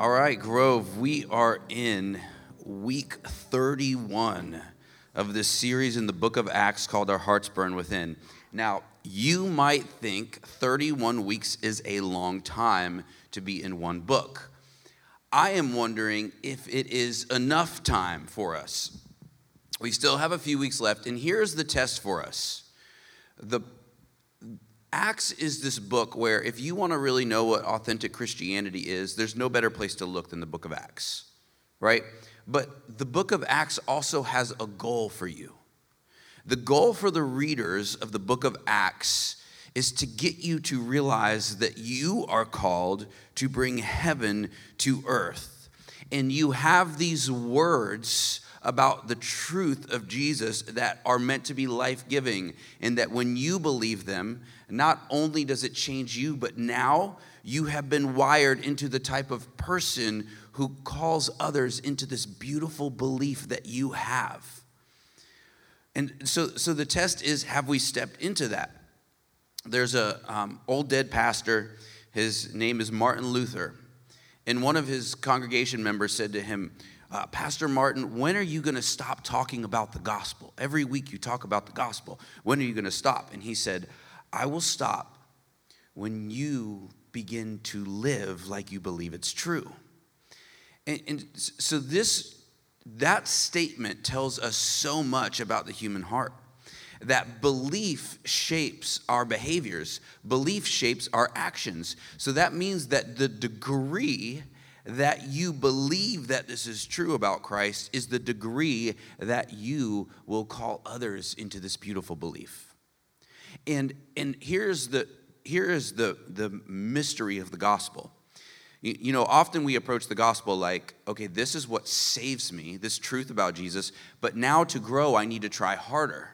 All right, Grove, we are in week 31 of this series in the book of Acts called Our Hearts Burn Within. Now, you might think 31 weeks is a long time to be in one book. I am wondering if it is enough time for us. We still have a few weeks left, and here's the test for us. The Acts is this book where if you want to really know what authentic Christianity is, there's no better place to look than the book of Acts, right? But the book of Acts also has a goal for you. The goal for the readers of the book of Acts is to get you to realize that you are called to bring heaven to earth. And you have these words about the truth of Jesus that are meant to be life giving, and that when you believe them, not only does it change you, but now you have been wired into the type of person who calls others into this beautiful belief that you have. And so, so the test is have we stepped into that? There's a um, old dead pastor, his name is Martin Luther, and one of his congregation members said to him, uh, Pastor Martin, when are you going to stop talking about the gospel? Every week you talk about the gospel. When are you going to stop? And he said, I will stop when you begin to live like you believe it's true. And, and so this that statement tells us so much about the human heart. That belief shapes our behaviors, belief shapes our actions. So that means that the degree that you believe that this is true about Christ is the degree that you will call others into this beautiful belief. And, and here's, the, here is the, the mystery of the gospel. You, you know, often we approach the gospel like, okay, this is what saves me, this truth about Jesus, but now to grow, I need to try harder.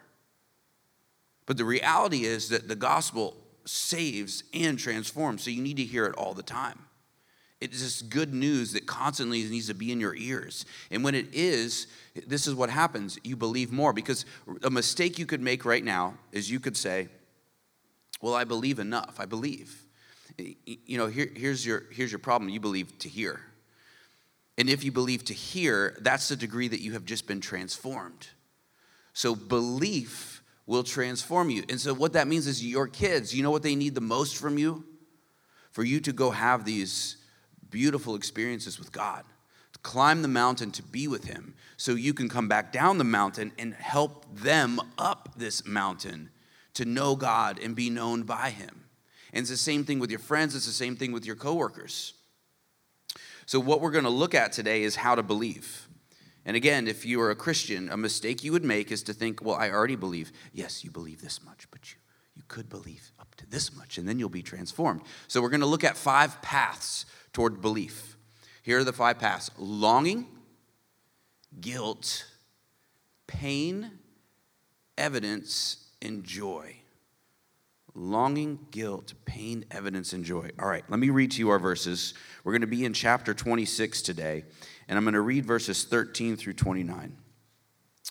But the reality is that the gospel saves and transforms, so you need to hear it all the time. It's just good news that constantly needs to be in your ears. And when it is, this is what happens. You believe more. Because a mistake you could make right now is you could say, Well, I believe enough. I believe. You know, here, here's, your, here's your problem. You believe to here. And if you believe to here, that's the degree that you have just been transformed. So belief will transform you. And so what that means is your kids, you know what they need the most from you? For you to go have these beautiful experiences with God, to climb the mountain to be with Him, so you can come back down the mountain and help them up this mountain to know God and be known by Him. And it's the same thing with your friends, it's the same thing with your coworkers. So, what we're going to look at today is how to believe. And again, if you are a Christian, a mistake you would make is to think, well, I already believe. Yes, you believe this much, but you, you could believe up to this much, and then you'll be transformed. So, we're going to look at five paths toward belief. Here are the five paths longing, guilt, pain, evidence, and joy. Longing, guilt, pain, evidence, and joy. All right, let me read to you our verses. We're going to be in chapter 26 today, and I'm going to read verses 13 through 29.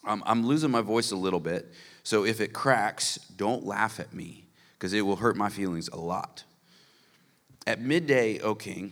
Um, I'm losing my voice a little bit, so if it cracks, don't laugh at me, because it will hurt my feelings a lot. At midday, O king,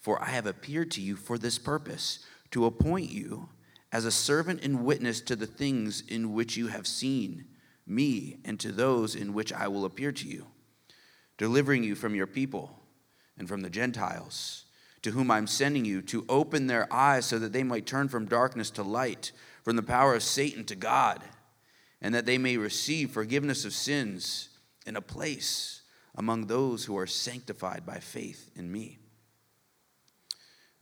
For I have appeared to you for this purpose, to appoint you as a servant and witness to the things in which you have seen me and to those in which I will appear to you, delivering you from your people and from the Gentiles, to whom I'm sending you, to open their eyes so that they might turn from darkness to light, from the power of Satan to God, and that they may receive forgiveness of sins and a place among those who are sanctified by faith in me.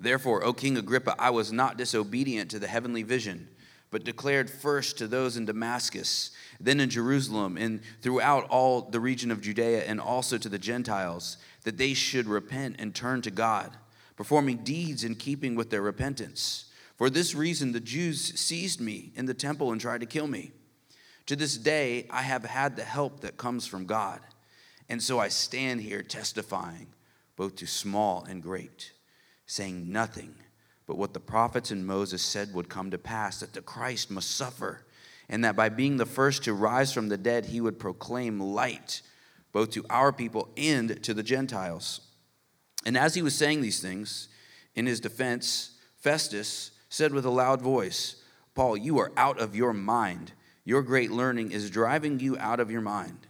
Therefore, O King Agrippa, I was not disobedient to the heavenly vision, but declared first to those in Damascus, then in Jerusalem, and throughout all the region of Judea, and also to the Gentiles, that they should repent and turn to God performing deeds in keeping with their repentance. For this reason, the Jews seized me in the temple and tried to kill me. To this day, I have had the help that comes from God. And so I stand here testifying, both to small and great, saying nothing but what the prophets and Moses said would come to pass that the Christ must suffer, and that by being the first to rise from the dead, he would proclaim light both to our people and to the Gentiles. And as he was saying these things, in his defense, Festus said with a loud voice, Paul, you are out of your mind. Your great learning is driving you out of your mind.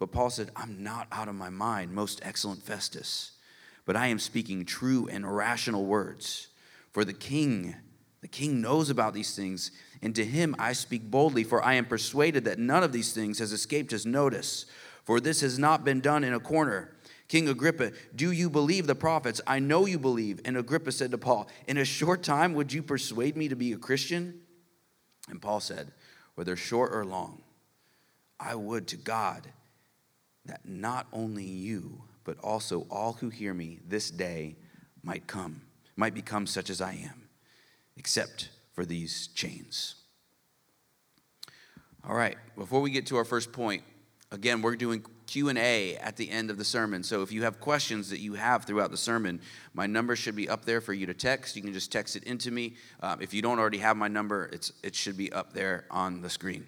But Paul said, I'm not out of my mind, most excellent Festus, but I am speaking true and rational words. For the king, the king knows about these things, and to him I speak boldly, for I am persuaded that none of these things has escaped his notice. For this has not been done in a corner. King Agrippa, do you believe the prophets? I know you believe. And Agrippa said to Paul, In a short time, would you persuade me to be a Christian? And Paul said, Whether short or long, I would to God that not only you, but also all who hear me this day might come, might become such as I am, except for these chains. All right, before we get to our first point, again, we're doing q&a at the end of the sermon. So if you have questions that you have throughout the sermon my number should be up there for you to text. You can just text it into me. Um, if you don't already have my number it's, it should be up there on the screen.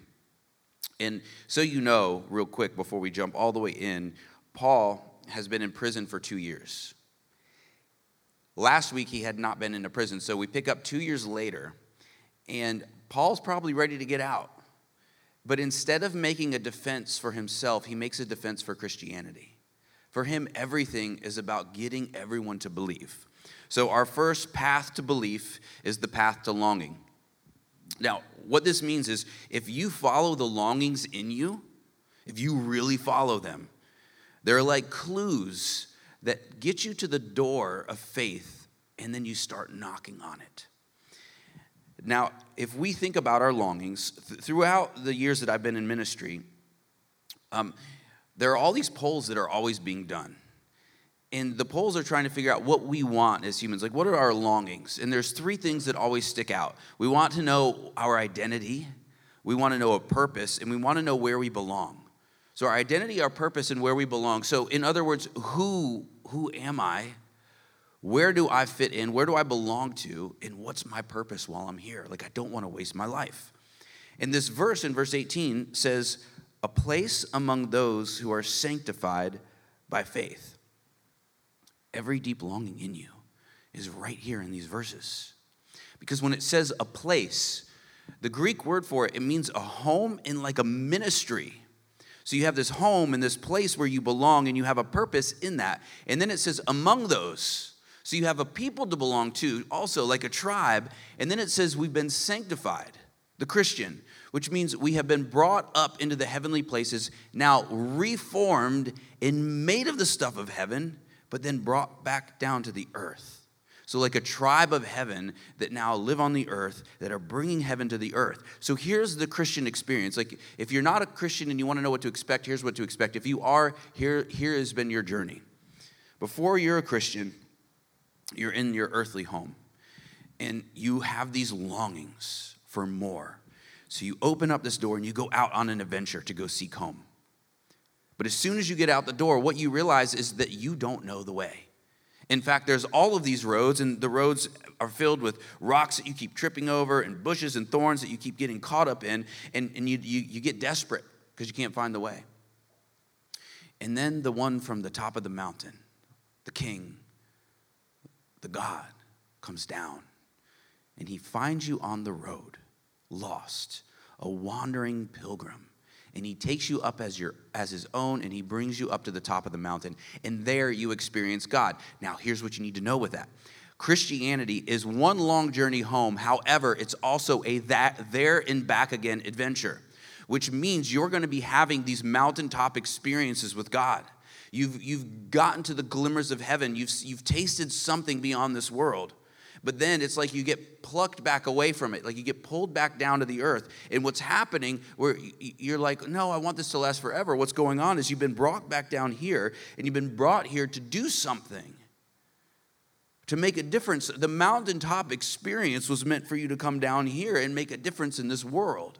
And so you know real quick before we jump all the way in paul has been in prison for two years last week he had not been in a prison so we pick up two years later and paul's probably ready to get out but instead of making a defense for himself, he makes a defense for Christianity. For him, everything is about getting everyone to believe. So, our first path to belief is the path to longing. Now, what this means is if you follow the longings in you, if you really follow them, they're like clues that get you to the door of faith, and then you start knocking on it. Now, if we think about our longings, th- throughout the years that I've been in ministry, um, there are all these polls that are always being done. And the polls are trying to figure out what we want as humans. Like, what are our longings? And there's three things that always stick out. We want to know our identity, we want to know a purpose, and we want to know where we belong. So, our identity, our purpose, and where we belong. So, in other words, who, who am I? where do I fit in? Where do I belong to? And what's my purpose while I'm here? Like, I don't want to waste my life. And this verse in verse 18 says, A place among those who are sanctified by faith. Every deep longing in you is right here in these verses. Because when it says a place, the Greek word for it, it means a home in like a ministry. So you have this home and this place where you belong and you have a purpose in that. And then it says among those. So you have a people to belong to, also like a tribe. And then it says we've been sanctified, the Christian, which means we have been brought up into the heavenly places, now reformed and made of the stuff of heaven, but then brought back down to the earth. So, like a tribe of heaven that now live on the earth, that are bringing heaven to the earth. So, here's the Christian experience. Like, if you're not a Christian and you want to know what to expect, here's what to expect. If you are, here, here has been your journey. Before you're a Christian, you're in your earthly home and you have these longings for more. So you open up this door and you go out on an adventure to go seek home. But as soon as you get out the door, what you realize is that you don't know the way. In fact, there's all of these roads, and the roads are filled with rocks that you keep tripping over and bushes and thorns that you keep getting caught up in, and, and you, you, you get desperate because you can't find the way. And then the one from the top of the mountain, the king, the God comes down and he finds you on the road, lost, a wandering pilgrim. And he takes you up as your as his own and he brings you up to the top of the mountain and there you experience God. Now here's what you need to know with that. Christianity is one long journey home. However, it's also a that there and back again adventure, which means you're going to be having these mountaintop experiences with God. You've, you've gotten to the glimmers of heaven. You've, you've tasted something beyond this world. But then it's like you get plucked back away from it, like you get pulled back down to the earth. And what's happening, where you're like, no, I want this to last forever. What's going on is you've been brought back down here, and you've been brought here to do something. to make a difference. The mountaintop experience was meant for you to come down here and make a difference in this world,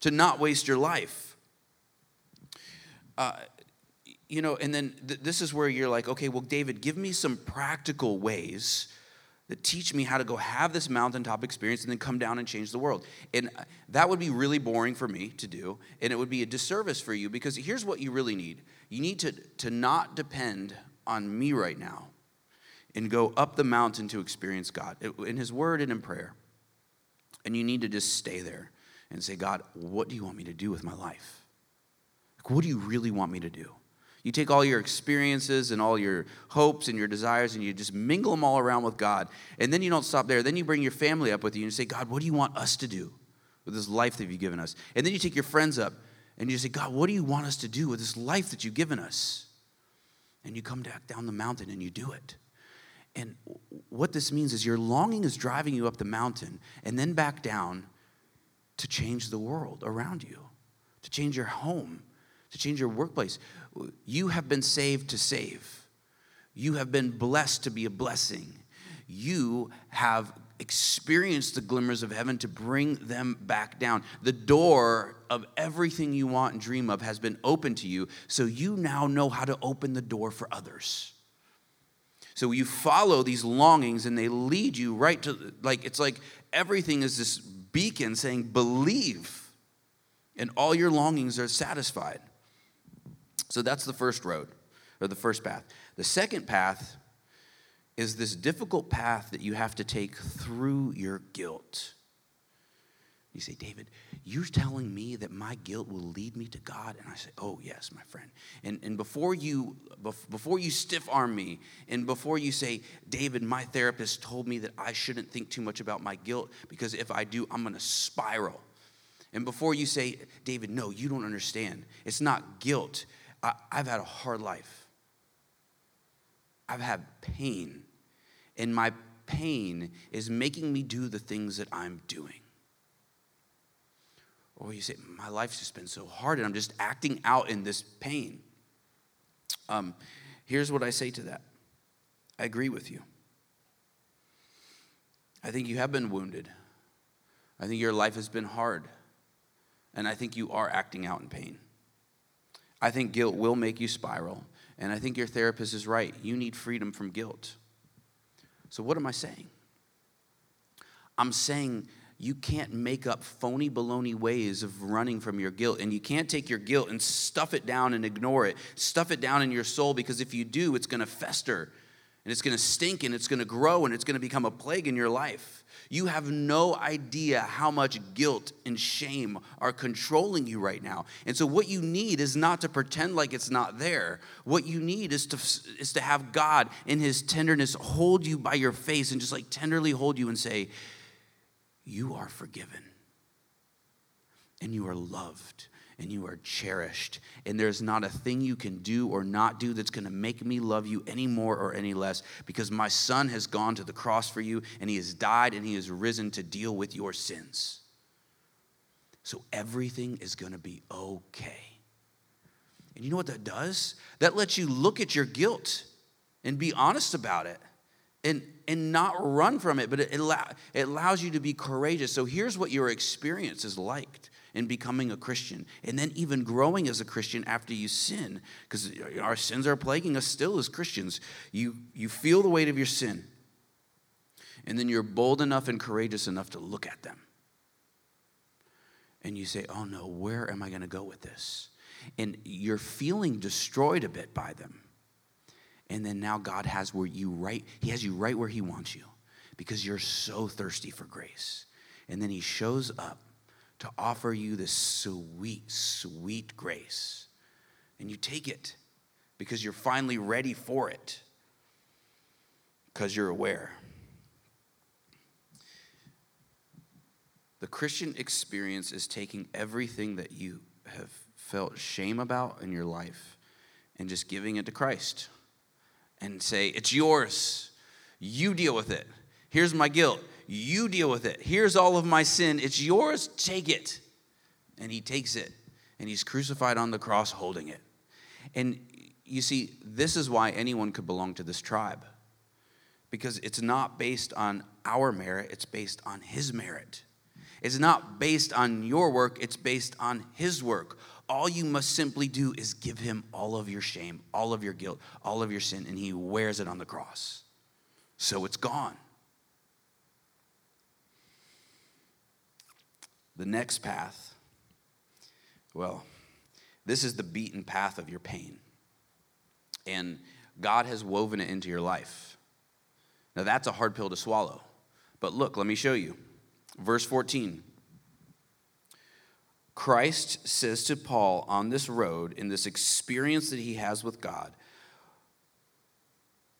to not waste your life. Uh, you know, and then th- this is where you're like, okay, well, David, give me some practical ways that teach me how to go have this mountaintop experience and then come down and change the world. And that would be really boring for me to do, and it would be a disservice for you because here's what you really need you need to, to not depend on me right now and go up the mountain to experience God in His Word and in prayer. And you need to just stay there and say, God, what do you want me to do with my life? Like, what do you really want me to do? You take all your experiences and all your hopes and your desires and you just mingle them all around with God. And then you don't stop there. Then you bring your family up with you and you say, God, what do you want us to do with this life that you've given us? And then you take your friends up and you say, God, what do you want us to do with this life that you've given us? And you come back down the mountain and you do it. And what this means is your longing is driving you up the mountain and then back down to change the world around you, to change your home, to change your workplace. You have been saved to save. You have been blessed to be a blessing. You have experienced the glimmers of heaven to bring them back down. The door of everything you want and dream of has been opened to you, so you now know how to open the door for others. So you follow these longings and they lead you right to, like, it's like everything is this beacon saying, believe, and all your longings are satisfied. So that's the first road, or the first path. The second path is this difficult path that you have to take through your guilt. You say, David, you're telling me that my guilt will lead me to God? And I say, oh, yes, my friend. And, and before, you, before you stiff arm me, and before you say, David, my therapist told me that I shouldn't think too much about my guilt because if I do, I'm to spiral. And before you say, David, no, you don't understand. It's not guilt, I, I've had a hard life. I've had pain. And my pain is making me do the things that I'm doing. Or you say, My life's just been so hard and I'm just acting out in this pain. Um, here's what I say to that I agree with you. I think you have been wounded. I think your life has been hard. And I think you are acting out in pain. I think guilt will make you spiral. And I think your therapist is right. You need freedom from guilt. So, what am I saying? I'm saying you can't make up phony baloney ways of running from your guilt. And you can't take your guilt and stuff it down and ignore it. Stuff it down in your soul because if you do, it's going to fester and it's going to stink and it's going to grow and it's going to become a plague in your life. You have no idea how much guilt and shame are controlling you right now. And so, what you need is not to pretend like it's not there. What you need is to, is to have God in His tenderness hold you by your face and just like tenderly hold you and say, You are forgiven and you are loved and you are cherished. And there's not a thing you can do or not do that's going to make me love you any more or any less because my son has gone to the cross for you and he has died and he has risen to deal with your sins. So everything is going to be okay. And you know what that does? That lets you look at your guilt and be honest about it and, and not run from it, but it, allow, it allows you to be courageous. So here's what your experience is like in becoming a Christian, and then even growing as a Christian after you sin, because our sins are plaguing us still as Christians. You, you feel the weight of your sin, and then you're bold enough and courageous enough to look at them. And you say, Oh no, where am I going to go with this? And you're feeling destroyed a bit by them. And then now God has where you right, He has you right where He wants you because you're so thirsty for grace. And then He shows up to offer you this sweet, sweet grace. And you take it because you're finally ready for it, because you're aware. The Christian experience is taking everything that you have felt shame about in your life and just giving it to Christ and say, It's yours. You deal with it. Here's my guilt. You deal with it. Here's all of my sin. It's yours. Take it. And he takes it. And he's crucified on the cross holding it. And you see, this is why anyone could belong to this tribe. because it's not based on our merit, it's based on His merit. It's not based on your work, it's based on His work. All you must simply do is give Him all of your shame, all of your guilt, all of your sin, and He wears it on the cross. So it's gone. The next path, well, this is the beaten path of your pain. And God has woven it into your life. Now, that's a hard pill to swallow. But look, let me show you. Verse 14. Christ says to Paul on this road, in this experience that he has with God,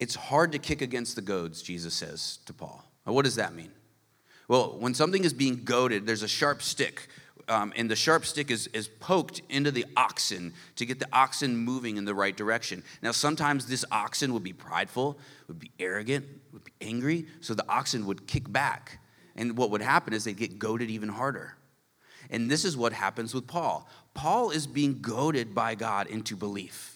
it's hard to kick against the goads, Jesus says to Paul. Now, what does that mean? Well, when something is being goaded, there's a sharp stick, um, and the sharp stick is, is poked into the oxen to get the oxen moving in the right direction. Now, sometimes this oxen would be prideful, would be arrogant, would be angry, so the oxen would kick back. And what would happen is they'd get goaded even harder. And this is what happens with Paul. Paul is being goaded by God into belief.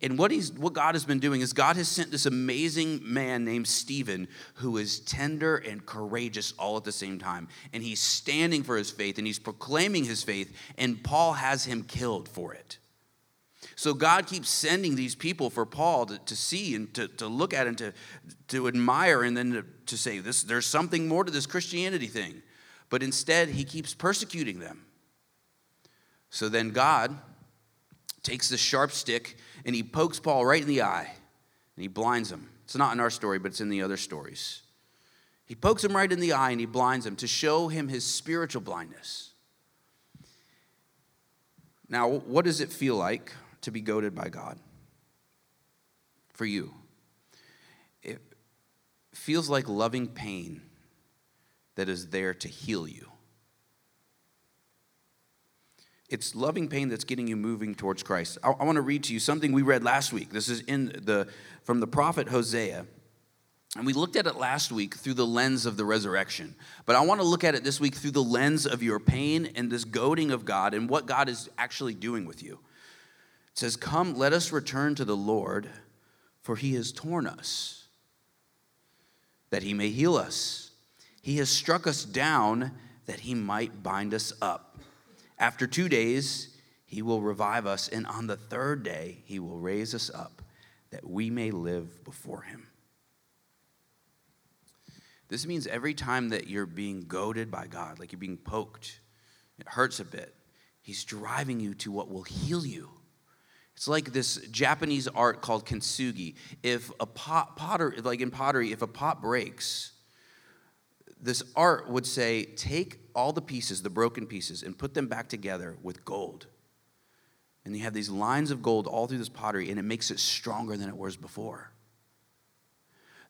And what, he's, what God has been doing is God has sent this amazing man named Stephen who is tender and courageous all at the same time. And he's standing for his faith and he's proclaiming his faith, and Paul has him killed for it. So God keeps sending these people for Paul to, to see and to, to look at and to, to admire and then to, to say, this, there's something more to this Christianity thing. But instead, he keeps persecuting them. So then God takes the sharp stick and he pokes Paul right in the eye and he blinds him. It's not in our story, but it's in the other stories. He pokes him right in the eye and he blinds him to show him his spiritual blindness. Now, what does it feel like to be goaded by God? For you, it feels like loving pain that is there to heal you. It's loving pain that's getting you moving towards Christ. I, I want to read to you something we read last week. This is in the from the prophet Hosea. And we looked at it last week through the lens of the resurrection. But I want to look at it this week through the lens of your pain and this goading of God and what God is actually doing with you. It says, Come, let us return to the Lord, for he has torn us, that he may heal us. He has struck us down, that he might bind us up. After two days, he will revive us, and on the third day, he will raise us up that we may live before him. This means every time that you're being goaded by God, like you're being poked, it hurts a bit. He's driving you to what will heal you. It's like this Japanese art called kintsugi. If a pot, potter, like in pottery, if a pot breaks, this art would say, take all the pieces, the broken pieces, and put them back together with gold. And you have these lines of gold all through this pottery, and it makes it stronger than it was before.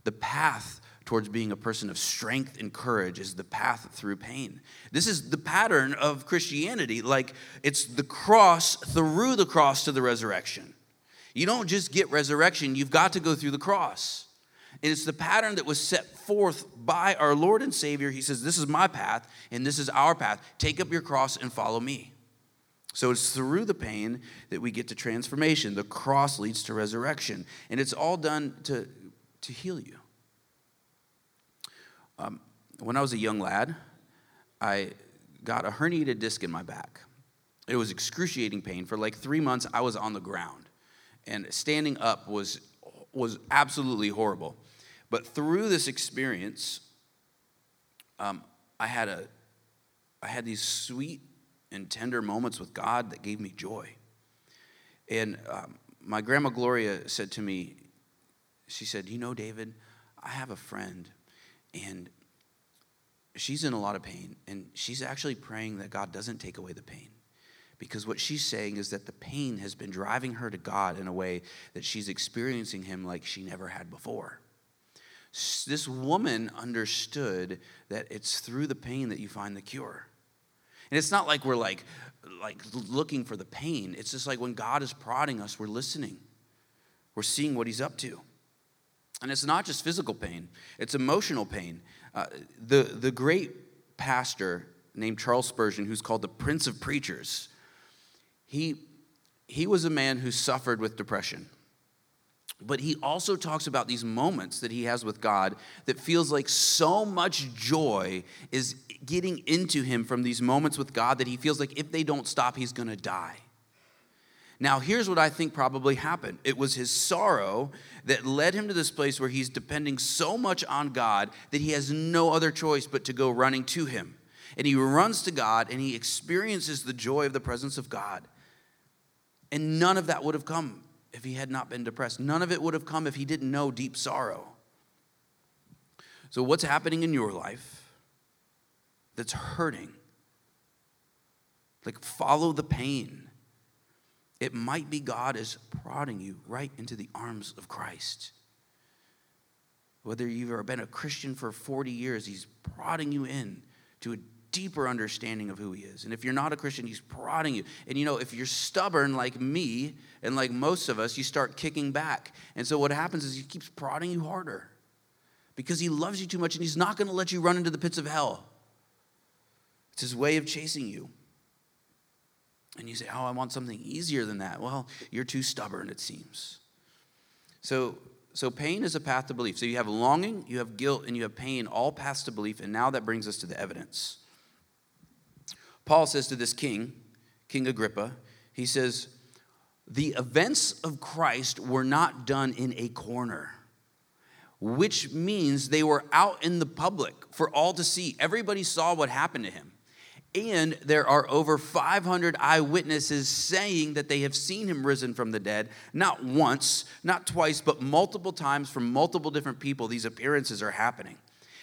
The path towards being a person of strength and courage is the path through pain. This is the pattern of Christianity. Like it's the cross through the cross to the resurrection. You don't just get resurrection, you've got to go through the cross. And it's the pattern that was set forth by our Lord and Savior. He says, This is my path, and this is our path. Take up your cross and follow me. So it's through the pain that we get to transformation. The cross leads to resurrection, and it's all done to, to heal you. Um, when I was a young lad, I got a herniated disc in my back. It was excruciating pain. For like three months, I was on the ground, and standing up was was absolutely horrible. But through this experience, um, I had a, I had these sweet and tender moments with God that gave me joy. And um, my grandma Gloria said to me, she said, "You know, David, I have a friend, and she's in a lot of pain, and she's actually praying that God doesn't take away the pain." because what she's saying is that the pain has been driving her to God in a way that she's experiencing Him like she never had before. This woman understood that it's through the pain that you find the cure. And it's not like we're like, like looking for the pain. It's just like when God is prodding us, we're listening. We're seeing what He's up to. And it's not just physical pain, it's emotional pain. Uh, the, the great pastor named Charles Spurgeon, who's called the Prince of Preachers, he, he was a man who suffered with depression But he also talks about these moments that he has with God that feels like so much joy is getting into him from these moments with God that he feels like if they don't stop, he's gonna die. Now, here's what I think probably happened it was his sorrow that led him to this place where he's depending so much on God that he has no other choice but to go running to him. And he runs to God and he experiences the joy of the presence of God. And none of that would have come if he had not been depressed. None of it would have come if he didn't know deep sorrow. So, what's happening in your life that's hurting? Like, follow the pain. It might be God is prodding you right into the arms of Christ. Whether you've ever been a Christian for 40 years, He's prodding you in to a deeper understanding of who He is. And if you're not a Christian, He's prodding you. And you know, if you're stubborn like me and like most of us, you start kicking back. And so what happens is He keeps prodding you harder because He loves you too much and He's not going to let you run into the pits of hell. It's His way of chasing you. And you say, Oh, I want something easier than that. Well, you're too stubborn, it seems. So, so pain is a path to belief. So you have longing, you have guilt, and you have pain, all paths to belief. And now that brings us to the evidence. Paul says to this king, King Agrippa, he says, The events of Christ were not done in a corner, which means they were out in the public for all to see. Everybody saw what happened to him. And there are over 500 eyewitnesses saying that they have seen him risen from the dead, not once, not twice, but multiple times from multiple different people. These appearances are happening.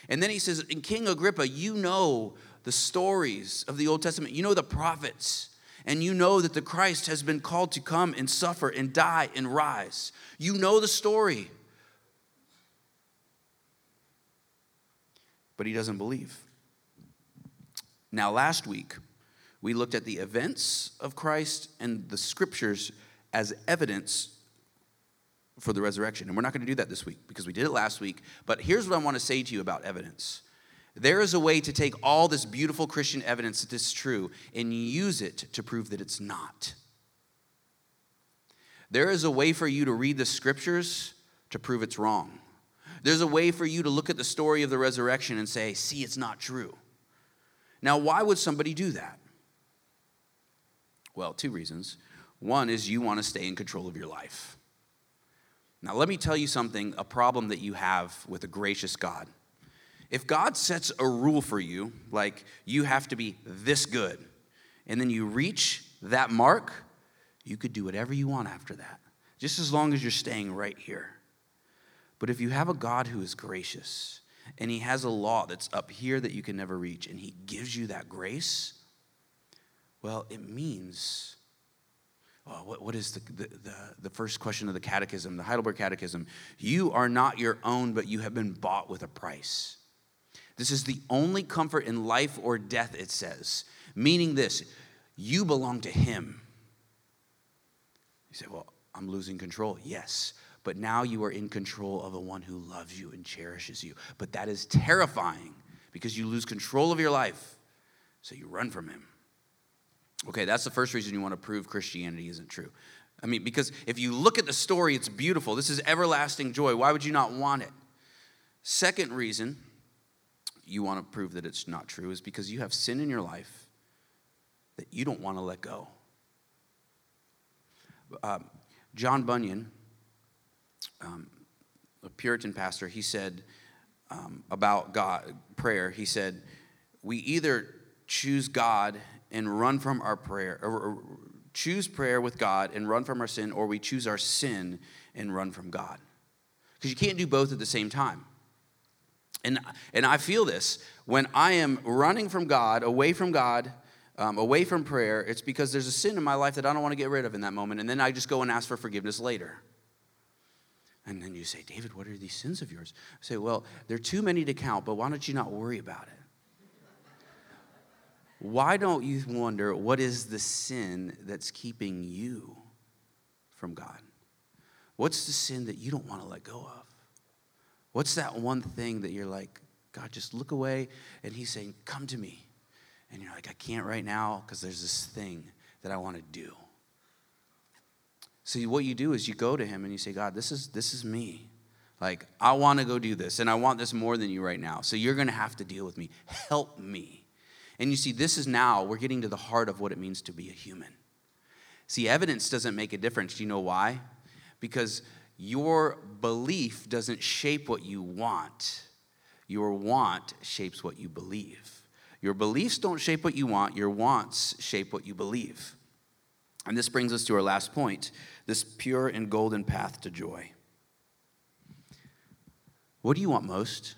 And then he says, In King Agrippa, you know the stories of the Old Testament, you know the prophets, and you know that the Christ has been called to come and suffer and die and rise. You know the story. But he doesn't believe. Now, last week, we looked at the events of Christ and the scriptures as evidence for the resurrection. And we're not going to do that this week because we did it last week. But here's what I want to say to you about evidence there is a way to take all this beautiful Christian evidence that this is true and use it to prove that it's not. There is a way for you to read the scriptures to prove it's wrong. There's a way for you to look at the story of the resurrection and say, see, it's not true. Now, why would somebody do that? Well, two reasons. One is you want to stay in control of your life. Now, let me tell you something a problem that you have with a gracious God. If God sets a rule for you, like you have to be this good, and then you reach that mark, you could do whatever you want after that, just as long as you're staying right here. But if you have a God who is gracious, and he has a law that's up here that you can never reach, and he gives you that grace, well, it means, oh, what, what is the, the, the, the first question of the catechism, the Heidelberg Catechism? You are not your own, but you have been bought with a price. This is the only comfort in life or death, it says, meaning this you belong to him. You say, well, I'm losing control. Yes, but now you are in control of the one who loves you and cherishes you. But that is terrifying because you lose control of your life, so you run from him. Okay, that's the first reason you want to prove Christianity isn't true. I mean, because if you look at the story, it's beautiful. This is everlasting joy. Why would you not want it? Second reason you want to prove that it's not true is because you have sin in your life that you don't want to let go. Um, John Bunyan um, a Puritan pastor, he said um, about God, prayer, he said, we either choose God and run from our prayer, or, or choose prayer with God and run from our sin, or we choose our sin and run from God. Because you can't do both at the same time. And, and I feel this when I am running from God, away from God, um, away from prayer, it's because there's a sin in my life that I don't want to get rid of in that moment. And then I just go and ask for forgiveness later. And then you say, David, what are these sins of yours? I say, well, there are too many to count, but why don't you not worry about it? Why don't you wonder what is the sin that's keeping you from God? What's the sin that you don't want to let go of? What's that one thing that you're like, God, just look away, and He's saying, Come to me. And you're like, I can't right now because there's this thing that I want to do. So what you do is you go to him and you say, God, this is this is me. Like, I want to go do this, and I want this more than you right now. So you're going to have to deal with me. Help me. And you see, this is now, we're getting to the heart of what it means to be a human. See, evidence doesn't make a difference. Do you know why? Because your belief doesn't shape what you want, your want shapes what you believe. Your beliefs don't shape what you want, your wants shape what you believe. And this brings us to our last point this pure and golden path to joy. What do you want most?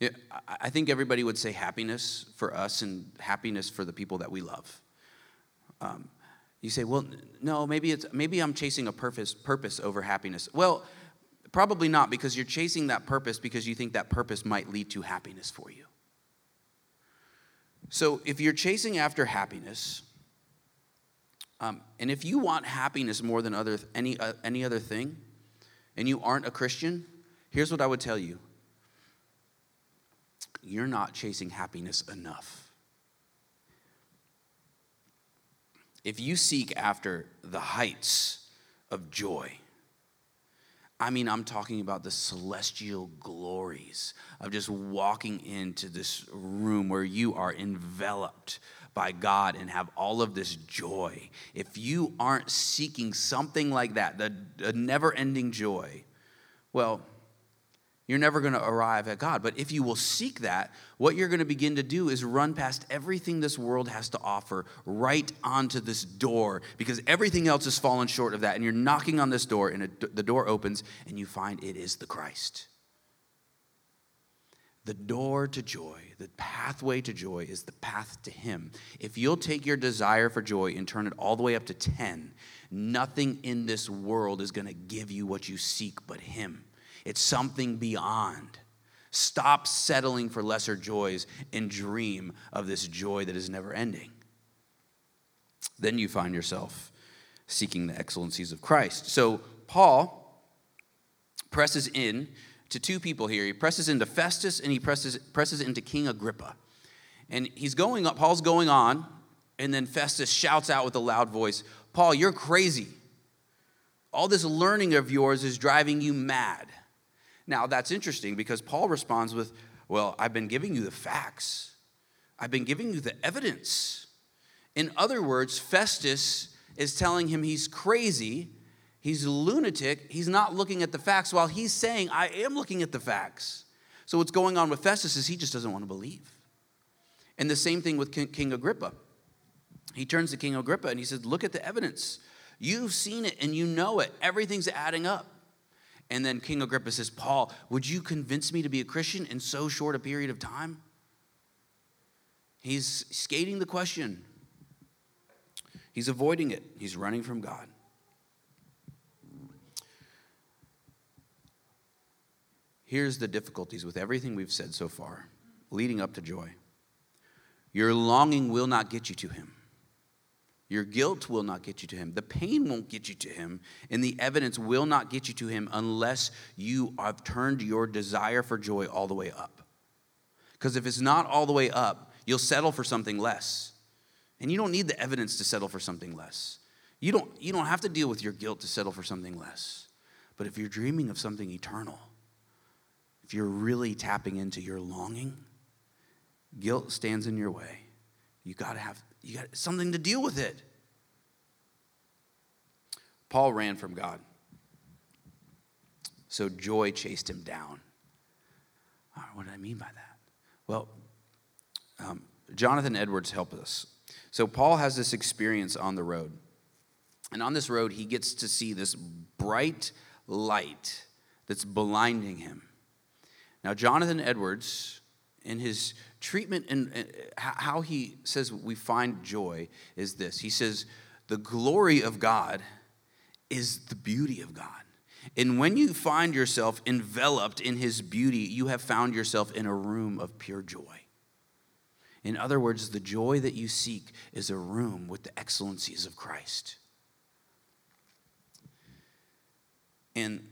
Yeah, I think everybody would say happiness for us and happiness for the people that we love. Um, you say, well, no, maybe it's maybe I'm chasing a purpose purpose over happiness. Well, probably not because you're chasing that purpose because you think that purpose might lead to happiness for you. So if you're chasing after happiness, um, and if you want happiness more than other any uh, any other thing, and you aren't a Christian, here's what I would tell you you're not chasing happiness enough. If you seek after the heights of joy, I mean, I'm talking about the celestial glories of just walking into this room where you are enveloped by God and have all of this joy, if you aren't seeking something like that, the, the never ending joy, well, you're never going to arrive at God. But if you will seek that, what you're going to begin to do is run past everything this world has to offer right onto this door because everything else has fallen short of that. And you're knocking on this door, and the door opens, and you find it is the Christ. The door to joy, the pathway to joy is the path to Him. If you'll take your desire for joy and turn it all the way up to 10, nothing in this world is going to give you what you seek but Him. It's something beyond. Stop settling for lesser joys and dream of this joy that is never ending. Then you find yourself seeking the excellencies of Christ. So, Paul presses in to two people here. He presses into Festus and he presses, presses into King Agrippa. And he's going up, Paul's going on, and then Festus shouts out with a loud voice, Paul, you're crazy. All this learning of yours is driving you mad. Now, that's interesting because Paul responds with, Well, I've been giving you the facts, I've been giving you the evidence. In other words, Festus is telling him he's crazy He's a lunatic. He's not looking at the facts while he's saying, I am looking at the facts. So, what's going on with Festus is he just doesn't want to believe. And the same thing with King Agrippa. He turns to King Agrippa and he says, Look at the evidence. You've seen it and you know it. Everything's adding up. And then King Agrippa says, Paul, would you convince me to be a Christian in so short a period of time? He's skating the question, he's avoiding it, he's running from God. Here's the difficulties with everything we've said so far, leading up to joy. Your longing will not get you to Him. Your guilt will not get you to Him. The pain won't get you to Him. And the evidence will not get you to Him unless you have turned your desire for joy all the way up. Because if it's not all the way up, you'll settle for something less. And you don't need the evidence to settle for something less. You don't, you don't have to deal with your guilt to settle for something less. But if you're dreaming of something eternal, if you're really tapping into your longing, guilt stands in your way. You got to have you got something to deal with it. Paul ran from God. So joy chased him down. what did I mean by that? Well, um, Jonathan Edwards helped us. So Paul has this experience on the road. And on this road, he gets to see this bright light that's blinding him. Now, Jonathan Edwards, in his treatment and uh, how he says we find joy, is this. He says, The glory of God is the beauty of God. And when you find yourself enveloped in his beauty, you have found yourself in a room of pure joy. In other words, the joy that you seek is a room with the excellencies of Christ. And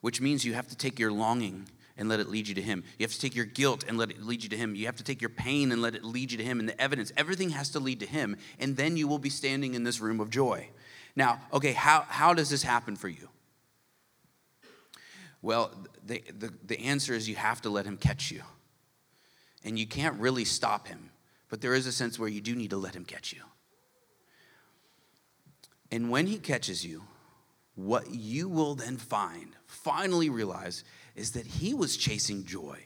which means you have to take your longing and let it lead you to Him. You have to take your guilt and let it lead you to Him. You have to take your pain and let it lead you to Him. And the evidence, everything has to lead to Him. And then you will be standing in this room of joy. Now, okay, how, how does this happen for you? Well, the, the, the answer is you have to let Him catch you. And you can't really stop Him, but there is a sense where you do need to let Him catch you. And when He catches you, what you will then find, finally realize, is that he was chasing joy.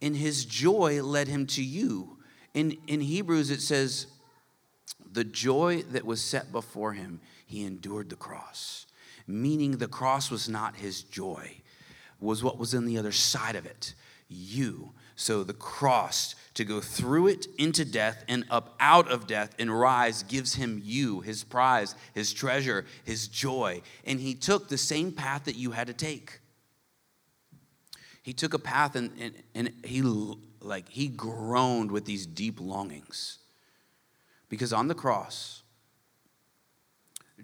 And his joy led him to you. In, in Hebrews, it says, the joy that was set before him, he endured the cross. Meaning the cross was not his joy, was what was on the other side of it. You. So the cross to go through it into death and up out of death and rise gives him you, his prize, his treasure, his joy. And he took the same path that you had to take. He took a path and, and, and he like he groaned with these deep longings. Because on the cross,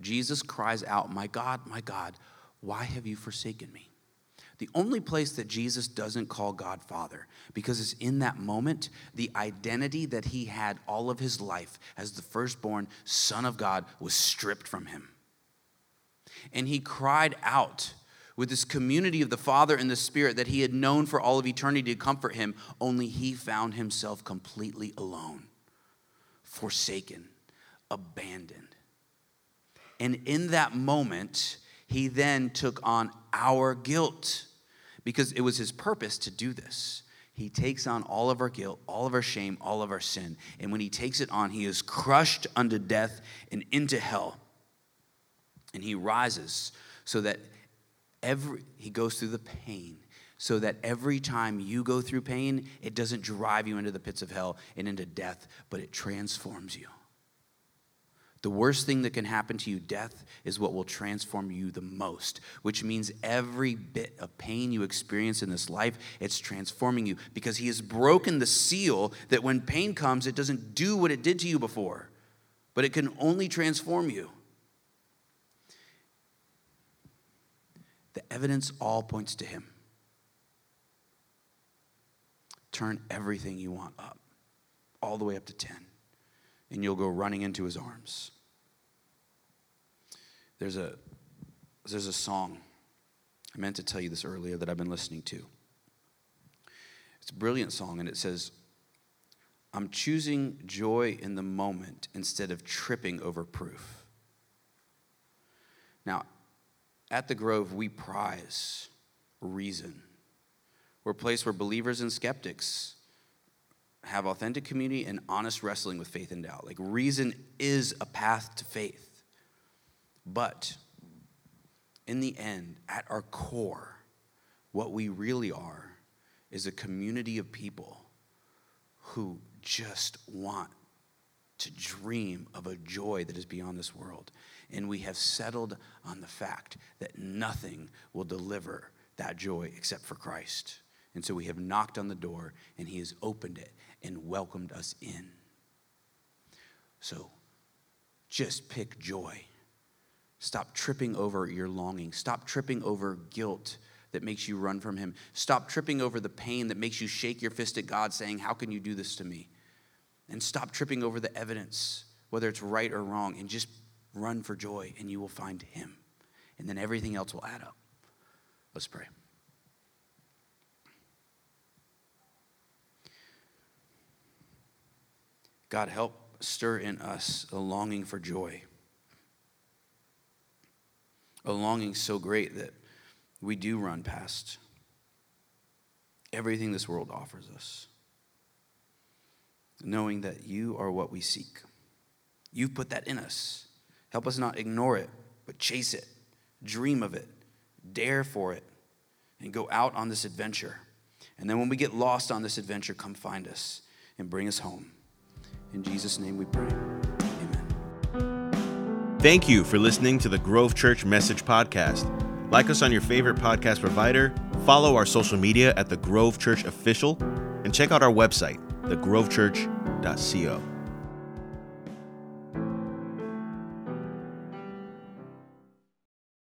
Jesus cries out, My God, my God, why have you forsaken me? The only place that Jesus doesn't call God Father, because it's in that moment, the identity that he had all of his life as the firstborn Son of God was stripped from him. And he cried out with this community of the Father and the Spirit that he had known for all of eternity to comfort him, only he found himself completely alone, forsaken, abandoned. And in that moment, he then took on our guilt because it was his purpose to do this. He takes on all of our guilt, all of our shame, all of our sin. And when he takes it on, he is crushed unto death and into hell. And he rises so that every he goes through the pain so that every time you go through pain, it doesn't drive you into the pits of hell and into death, but it transforms you. The worst thing that can happen to you, death, is what will transform you the most, which means every bit of pain you experience in this life, it's transforming you because He has broken the seal that when pain comes, it doesn't do what it did to you before, but it can only transform you. The evidence all points to Him. Turn everything you want up, all the way up to 10 and you'll go running into his arms. There's a, there's a song, I meant to tell you this earlier, that I've been listening to. It's a brilliant song, and it says, I'm choosing joy in the moment instead of tripping over proof. Now, at the Grove, we prize reason. We're a place where believers and skeptics have authentic community and honest wrestling with faith and doubt. Like, reason is a path to faith. But in the end, at our core, what we really are is a community of people who just want to dream of a joy that is beyond this world. And we have settled on the fact that nothing will deliver that joy except for Christ. And so we have knocked on the door and he has opened it and welcomed us in. So just pick joy. Stop tripping over your longing. Stop tripping over guilt that makes you run from him. Stop tripping over the pain that makes you shake your fist at God saying, How can you do this to me? And stop tripping over the evidence, whether it's right or wrong, and just run for joy, and you will find him. And then everything else will add up. Let's pray. God, help stir in us a longing for joy, a longing so great that we do run past everything this world offers us, knowing that you are what we seek. You've put that in us. Help us not ignore it, but chase it, dream of it, dare for it, and go out on this adventure. And then when we get lost on this adventure, come find us and bring us home. In Jesus' name we pray. Amen. Thank you for listening to the Grove Church Message Podcast. Like us on your favorite podcast provider, follow our social media at the Grove Church Official, and check out our website, thegrovechurch.co.